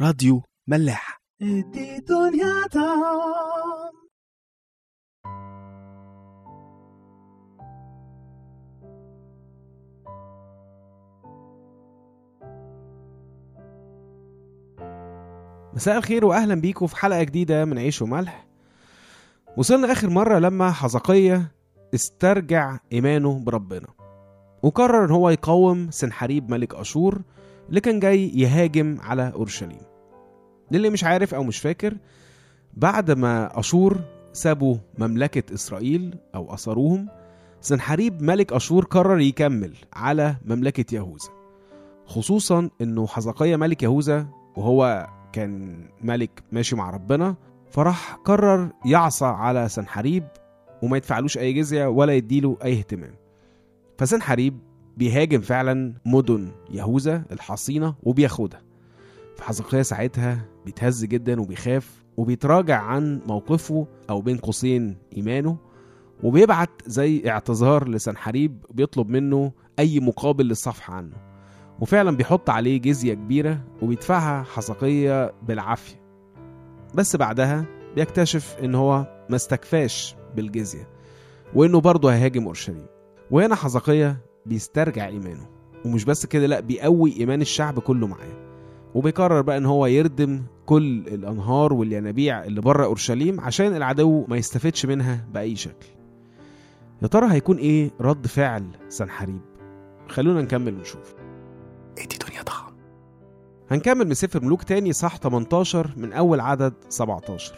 راديو ملاح. مساء الخير واهلا بيكم في حلقة جديدة من عيش وملح. وصلنا آخر مرة لما حزقية استرجع إيمانه بربنا. وقرر إن هو يقاوم سنحريب ملك أشور اللي كان جاي يهاجم على أورشليم. للي مش عارف أو مش فاكر بعد ما أشور سابوا مملكة إسرائيل أو اسروهم سنحريب ملك أشور قرر يكمل على مملكة يهوذا. خصوصا إنه حزقية ملك يهوذا وهو كان ملك ماشي مع ربنا فراح قرر يعصى على سنحريب وما يدفعلوش أي جزية ولا يديله أي اهتمام. فسنحريب بيهاجم فعلا مدن يهوذا الحصينة وبياخدها. فحزقية ساعتها بيتهز جدا وبيخاف وبيتراجع عن موقفه أو بين قوسين إيمانه وبيبعت زي اعتذار لسنحريب بيطلب منه أي مقابل للصفح عنه. وفعلا بيحط عليه جزية كبيرة وبيدفعها حزقية بالعافية. بس بعدها بيكتشف إن هو ما استكفاش بالجزية وإنه برضه هيهاجم أورشليم. وهنا حزقية بيسترجع إيمانه. ومش بس كده لأ بيقوي إيمان الشعب كله معاه. وبيقرر بقى إن هو يردم كل الأنهار والينابيع اللي بره أورشليم عشان العدو ما يستفدش منها بأي شكل. يا ترى هيكون إيه رد فعل سنحريب؟ خلونا نكمل ونشوف. إدي دنيا دام هنكمل من سفر ملوك تاني صح 18 من أول عدد 17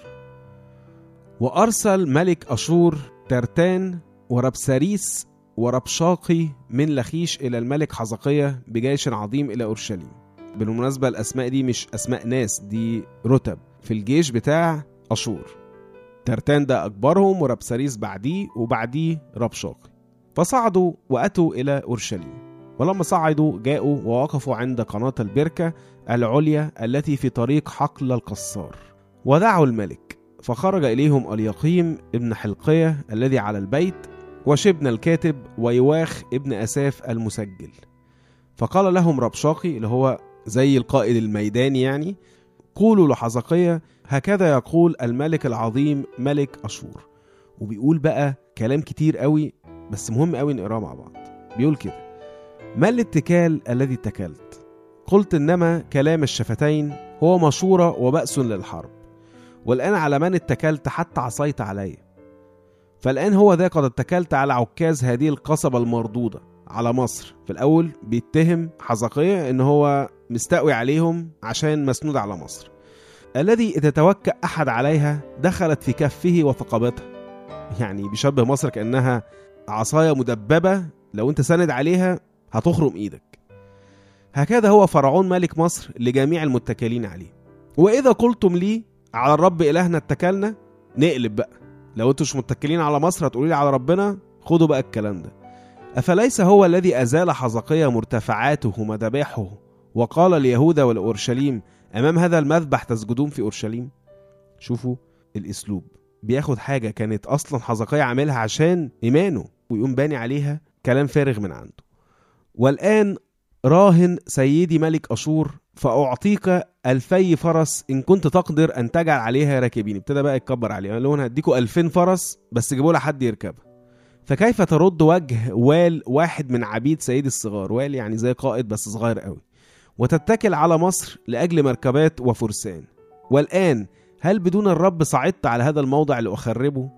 وأرسل ملك أشور ترتان وربساريس وربشاقي من لخيش إلى الملك حزقية بجيش عظيم إلى أورشليم. بالمناسبة الأسماء دي مش أسماء ناس دي رتب في الجيش بتاع أشور. ترتان ده أكبرهم وربساريس بعديه وبعديه ربشاقي فصعدوا وأتوا إلى أورشليم. ولما صعدوا جاءوا ووقفوا عند قناة البركة العليا التي في طريق حقل القصار. ودعوا الملك فخرج إليهم اليقيم ابن حلقية الذي على البيت وشبن الكاتب ويواخ ابن أساف المسجل. فقال لهم ربشاقي اللي هو زي القائد الميداني يعني قولوا لحزقية هكذا يقول الملك العظيم ملك أشور. وبيقول بقى كلام كتير قوي بس مهم قوي نقراه مع بعض. بيقول كده ما الاتكال الذي اتكلت؟ قلت إنما كلام الشفتين هو مشورة وبأس للحرب. والآن على من اتكلت حتى عصيت علي؟ فالآن هو ذا قد اتكلت على عكاز هذه القصبة المردودة. على مصر. في الأول بيتهم حزقية إن هو مستقوي عليهم عشان مسنود على مصر. الذي إذا توكأ أحد عليها دخلت في كفه وثقبتها يعني بيشبه مصر كأنها عصاية مدببة. لو أنت ساند عليها هتخرم إيدك. هكذا هو فرعون ملك مصر لجميع المتكلين عليه. وإذا قلتم لي على الرب إلهنا اتكلنا نقلب بقى. لو أنتوا مش متكلين على مصر هتقولوا لي على ربنا خدوا بقى الكلام ده. أفليس هو الذي أزال حزقية مرتفعاته ومذابحه وقال ليهوذا ولاورشليم أمام هذا المذبح تسجدون في أورشليم؟ شوفوا الأسلوب. بياخد حاجة كانت أصلا حزقية عاملها عشان إيمانه ويقوم باني عليها كلام فارغ من عنده. والآن راهن سيدي ملك أشور فأعطيك ألفي فرس إن كنت تقدر أن تجعل عليها راكبين. ابتدى بقى يتكبر عليه قال لهم هديكوا ألفين فرس بس جيبوا لها حد يركبها. فكيف ترد وجه وال واحد من عبيد سيدي الصغار؟ وال يعني زي قائد بس صغير قوي. وتتكل على مصر لأجل مركبات وفرسان. والآن هل بدون الرب صعدت على هذا الموضع لأخربه؟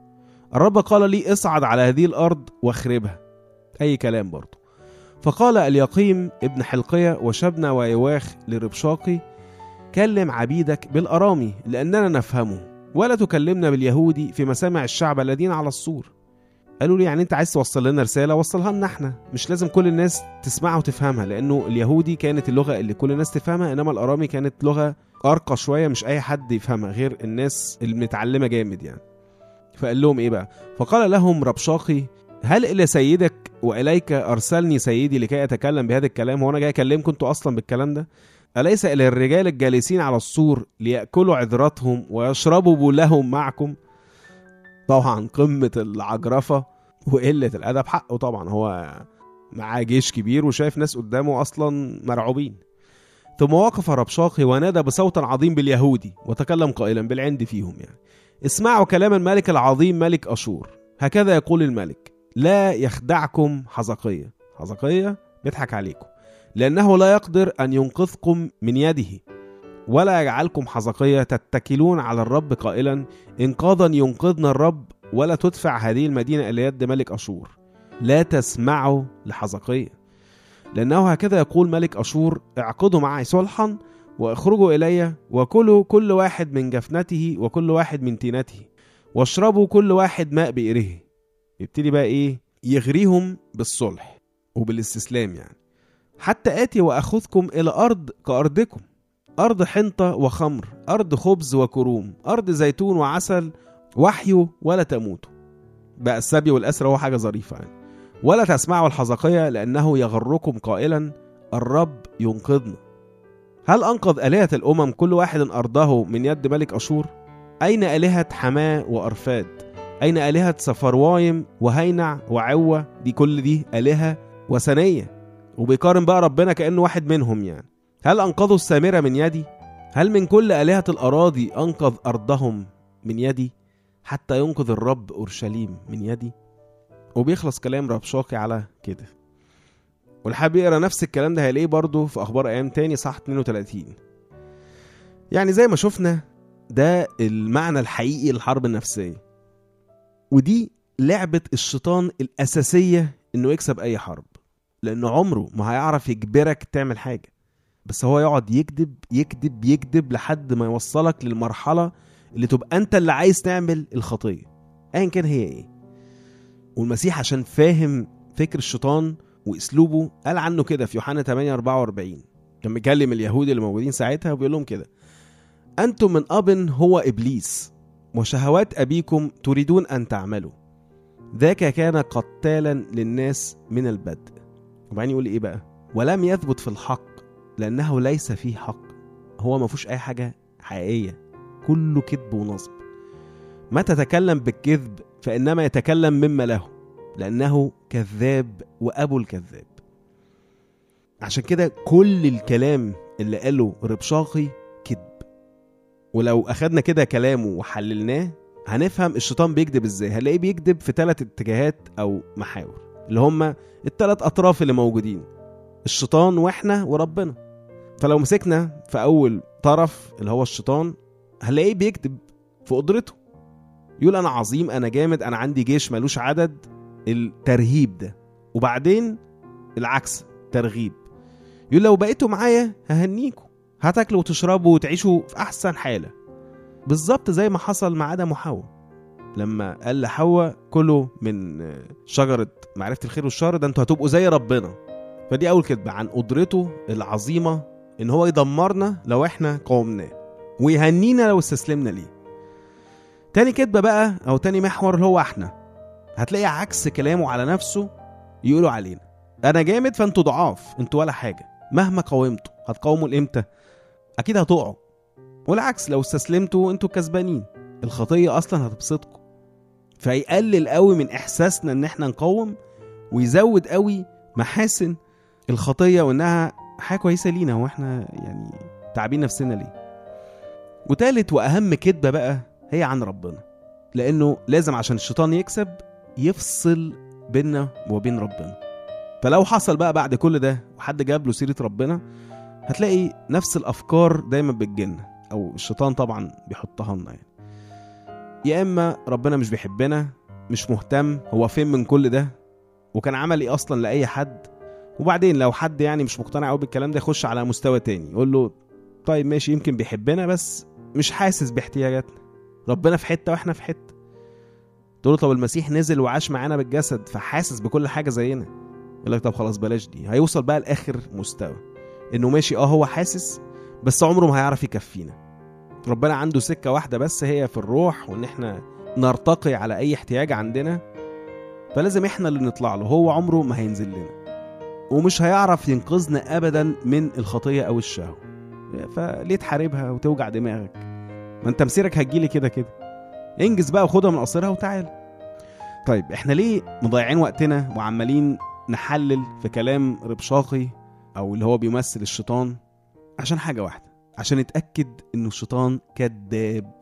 الرب قال لي اصعد على هذه الأرض واخربها. أي كلام برضه فقال اليقيم ابن حلقية وشبنا ويواخ لربشاقي كلم عبيدك بالأرامي لأننا نفهمه. ولا تكلمنا باليهودي في مسامع الشعب الذين على السور. قالوا لي يعني انت عايز توصل لنا رسالة وصلها لنا إحنا. مش لازم كل الناس تسمعها وتفهمها لأنه اليهودي كانت اللغة اللي كل الناس تفهمها إنما الأرامي كانت لغة أرقى شوية مش أي حد يفهمها غير الناس المتعلمة جامد يعني. فقال لهم إيه بقى؟ فقال لهم ربشاقي هل إلى سيدك وإليك أرسلني سيدي لكي أتكلم بهذا الكلام؟ هو أنا جاي أكلمكم أنتوا أصلا بالكلام ده؟ أليس إلى الرجال الجالسين على السور ليأكلوا عذرتهم ويشربوا بولهم معكم؟ طبعا قمة العجرفة وقلة الأدب حقه طبعا. هو معاه جيش كبير وشايف ناس قدامه أصلا مرعوبين. ثم وقف ربشاقي ونادى بصوت عظيم باليهودي وتكلم قائلا بالعند فيهم يعني. اسمعوا كلام الملك العظيم ملك أشور. هكذا يقول الملك لا يخدعكم حزقية. حزقية بيضحك عليكم. لأنه لا يقدر أن ينقذكم من يده. ولا يجعلكم حزقية تتكلون على الرب قائلا إنقاذا ينقذنا الرب ولا تدفع هذه المدينة إلى يد ملك أشور. لا تسمعوا لحزقية لأنه هكذا يقول ملك أشور اعقدوا معي صلحا واخرجوا إلي وكلوا كل واحد من جفنته وكل واحد من تينته واشربوا كل واحد ماء بئره. يبتدي بقى إيه؟ يغريهم بالصلح وبالاستسلام يعني. حتى آتي وأخذكم إلى أرض كأرضكم. أرض حنطة وخمر أرض خبز وكروم أرض زيتون وعسل وحيوا ولا تموتوا بقى السبي والأسرة هو حاجة ظريفة يعني ولا تسمعوا الحزقية لأنه يغركم قائلا الرب ينقذنا هل أنقذ آلهة الأمم كل واحد أرضه من يد ملك أشور؟ أين آلهة حماة وأرفاد؟ أين آلهة سفروايم وهينع وعوة؟ دي كل دي آلهة وثنية وبيقارن بقى ربنا كأنه واحد منهم يعني هل أنقذوا السامرة من يدي؟ هل من كل آلهة الأراضي أنقذ أرضهم من يدي؟ حتى ينقذ الرب أورشليم من يدي؟ وبيخلص كلام ربشاقي على كده واللي حابب يقرأ نفس الكلام ده هيلاقيه برضه في أخبار أيام تاني صح 32 يعني زي ما شفنا ده المعنى الحقيقي للحرب النفسية ودي لعبة الشيطان الأساسية إنه يكسب أي حرب لأنه عمره ما هيعرف يجبرك تعمل حاجة بس هو يقعد يكذب يكذب يكذب لحد ما يوصلك للمرحلة اللي تبقى أنت اللي عايز تعمل الخطية. ايا كان هي إيه. والمسيح عشان فاهم فكر الشيطان وأسلوبه قال عنه كده في يوحنا 8 44 كان بيكلم اليهود اللي موجودين ساعتها وبيقول لهم كده. أنتم من أب هو إبليس وشهوات أبيكم تريدون أن تعملوا. ذاك كان قتالا للناس من البدء. وبعدين يقول إيه بقى؟ ولم يثبت في الحق. لأنه ليس فيه حق. هو ما فيهوش أي حاجة حقيقية. كله كذب ونصب. ما تتكلم بالكذب فإنما يتكلم مما له. لأنه كذاب وأبو الكذاب. عشان كده كل الكلام اللي قاله ربشاقي كذب. ولو أخدنا كده كلامه وحللناه هنفهم الشيطان بيكذب إزاي. هنلاقيه بيكذب في ثلاث اتجاهات أو محاور. اللي هما الثلاث أطراف اللي موجودين. الشيطان وإحنا وربنا. فلو مسكنا في أول طرف اللي هو الشيطان هنلاقيه بيكذب في قدرته. يقول أنا عظيم أنا جامد أنا عندي جيش ملوش عدد. الترهيب ده. وبعدين العكس ترغيب. يقول لو بقيتوا معايا ههنيكوا هتاكلوا وتشربوا وتعيشوا في أحسن حالة. بالظبط زي ما حصل مع آدم وحواء. لما قال لحواء كلوا من شجرة معرفة الخير والشر ده أنتوا هتبقوا زي ربنا. فدي أول كذبة عن قدرته العظيمة إن هو يدمرنا لو إحنا قاومناه ويهنينا لو استسلمنا ليه. تاني كذبة بقى أو تاني محور هو إحنا. هتلاقي عكس كلامه على نفسه يقولوا علينا. أنا جامد فأنتوا ضعاف أنتوا ولا حاجة. مهما قاومتوا هتقاوموا لإمتى؟ أكيد هتقعوا. والعكس لو استسلمتوا أنتوا كسبانين. الخطية أصلا هتبسطكم. فيقلل قوي من إحساسنا إن إحنا نقاوم ويزود قوي محاسن الخطية وإنها حاجة كويسة لينا وإحنا يعني تعبين نفسنا ليه. وتالت وأهم كدبة بقى هي عن ربنا لأنه لازم عشان الشيطان يكسب يفصل بيننا وبين ربنا. فلو حصل بقى بعد كل ده وحد جاب له سيرة ربنا هتلاقي نفس الأفكار دايما بتجيلنا أو الشيطان طبعا بيحطها لنا يعني. يا إما ربنا مش بيحبنا مش مهتم هو فين من كل ده؟ وكان عمل إيه أصلا لأي حد؟ وبعدين لو حد يعني مش مقتنع قوي بالكلام ده يخش على مستوى تاني. يقول له طيب ماشي يمكن بيحبنا بس مش حاسس باحتياجاتنا. ربنا في حتة وإحنا في حتة. تقول له طب المسيح نزل وعاش معانا بالجسد فحاسس بكل حاجة زينا. يقول لك طب خلاص بلاش دي. هيوصل بقى لآخر مستوى. إنه ماشي آه هو حاسس بس عمره ما هيعرف يكفينا. ربنا عنده سكة واحدة بس هي في الروح وإن إحنا نرتقي على أي احتياج عندنا. فلازم إحنا اللي نطلع له. هو عمره ما هينزل لنا. ومش هيعرف ينقذنا ابدا من الخطية أو الشهوة. فليه تحاربها وتوجع دماغك؟ ما أنت مسيرك هتجيلي كده كده. انجز بقى وخدها من قصرها وتعال. طيب إحنا ليه مضيعين وقتنا وعمالين نحلل في كلام ربشاقي أو اللي هو بيمثل الشيطان؟ عشان حاجة واحدة عشان اتأكد إنه الشيطان كذاب.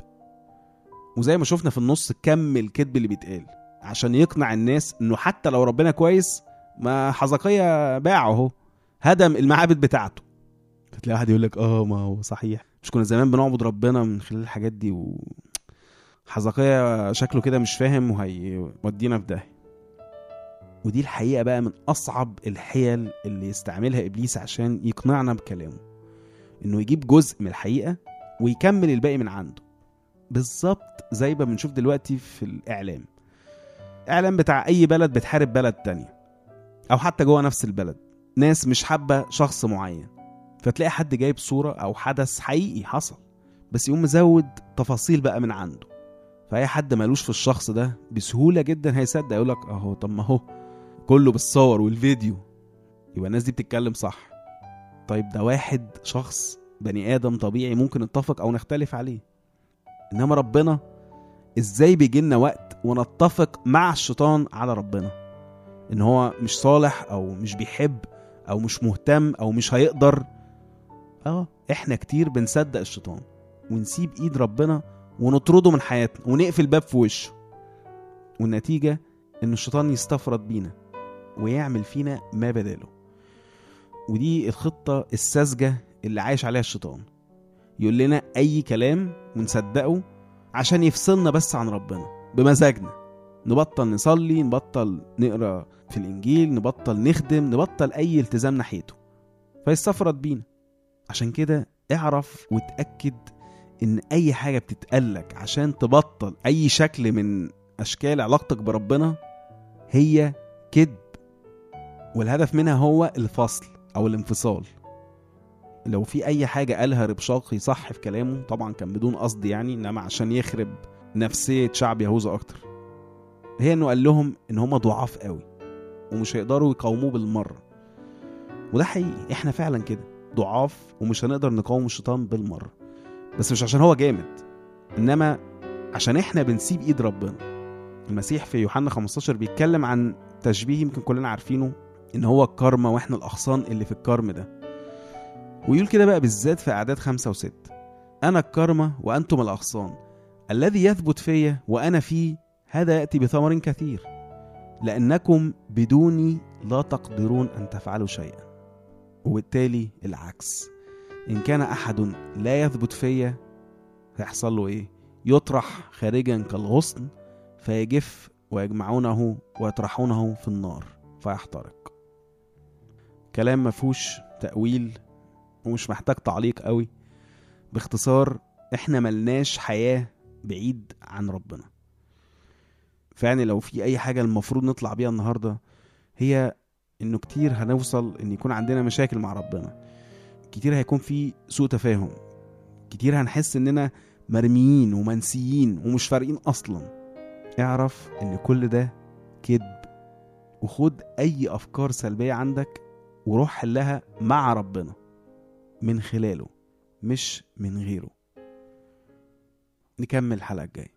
وزي ما شفنا في النص كم الكذب اللي بيتقال عشان يقنع الناس إنه حتى لو ربنا كويس ما حزقية باعه اهو هدم المعابد بتاعته. فتلاقي واحد يقول لك آه ما هو صحيح. مش كنا زمان بنعبد ربنا من خلال الحاجات دي و حزقية شكله كده مش فاهم وهيودينا في داهية. ودي الحقيقة بقى من أصعب الحيل اللي يستعملها إبليس عشان يقنعنا بكلامه. إنه يجيب جزء من الحقيقة ويكمل الباقي من عنده. بالظبط زي ما بنشوف دلوقتي في الإعلام. إعلام بتاع أي بلد بتحارب بلد تانية. أو حتى جوه نفس البلد. ناس مش حابة شخص معين. فتلاقي حد جايب صورة أو حدث حقيقي حصل. بس يقوم مزود تفاصيل بقى من عنده. فأي حد مالوش في الشخص ده بسهولة جدا هيصدق يقولك أهو طب ما هو كله بالصور والفيديو. يبقى الناس دي بتتكلم صح. طيب ده واحد شخص بني آدم طبيعي ممكن نتفق أو نختلف عليه. إنما ربنا إزاي بيجي لنا وقت ونتفق مع الشيطان على ربنا؟ إن هو مش صالح أو مش بيحب أو مش مهتم أو مش هيقدر. آه إحنا كتير بنصدق الشيطان ونسيب إيد ربنا ونطرده من حياتنا ونقفل باب في وشه. والنتيجة إن الشيطان يستفرد بينا ويعمل فينا ما بداله. ودي الخطة الساذجة اللي عايش عليها الشيطان. يقول لنا أي كلام ونصدقه عشان يفصلنا بس عن ربنا بمزاجنا. نبطل نصلي نبطل نقرأ في الإنجيل نبطل نخدم نبطل أي التزام ناحيته. فيستفرد بينا. عشان كده اعرف وتأكد إن أي حاجة بتتقالك عشان تبطل أي شكل من أشكال علاقتك بربنا هي كذب. والهدف منها هو الفصل أو الانفصال. لو في أي حاجة قالها ربشاقي صح في كلامه طبعا كان بدون قصد يعني إنما عشان يخرب نفسية شعب يهوذا أكتر. هي انه قال لهم إن هم ضعاف قوي ومش هيقدروا يقاوموه بالمرة. وده حقيقي إحنا فعلا كده ضعاف ومش هنقدر نقاوم الشيطان بالمرة. بس مش عشان هو جامد إنما عشان إحنا بنسيب إيد ربنا. المسيح في يوحنا 15 بيتكلم عن تشبيه يمكن كلنا عارفينه إن هو الكارما وإحنا الأغصان اللي في الكرم ده. ويقول كده بقى بالذات في أعداد خمسة وستة أنا الكرمة وأنتم الأغصان الذي يثبت فيا وأنا فيه هذا يأتي بثمر كثير لأنكم بدوني لا تقدرون أن تفعلوا شيئا. وبالتالي العكس إن كان أحد لا يثبت فيا هيحصل له إيه؟ يطرح خارجا كالغصن فيجف ويجمعونه ويطرحونه في النار فيحترق. كلام مفهوش تأويل ومش محتاج تعليق قوي. باختصار إحنا ملناش حياة بعيد عن ربنا. فيعني لو في أي حاجة المفروض نطلع بيها النهاردة هي إنه كتير هنوصل إن يكون عندنا مشاكل مع ربنا. كتير هيكون في سوء تفاهم. كتير هنحس إننا مرميين ومنسيين ومش فارقين أصلا. اعرف إن كل ده كذب. وخد أي أفكار سلبية عندك وروح حلها مع ربنا. من خلاله مش من غيره. نكمل الحلقة الجاية.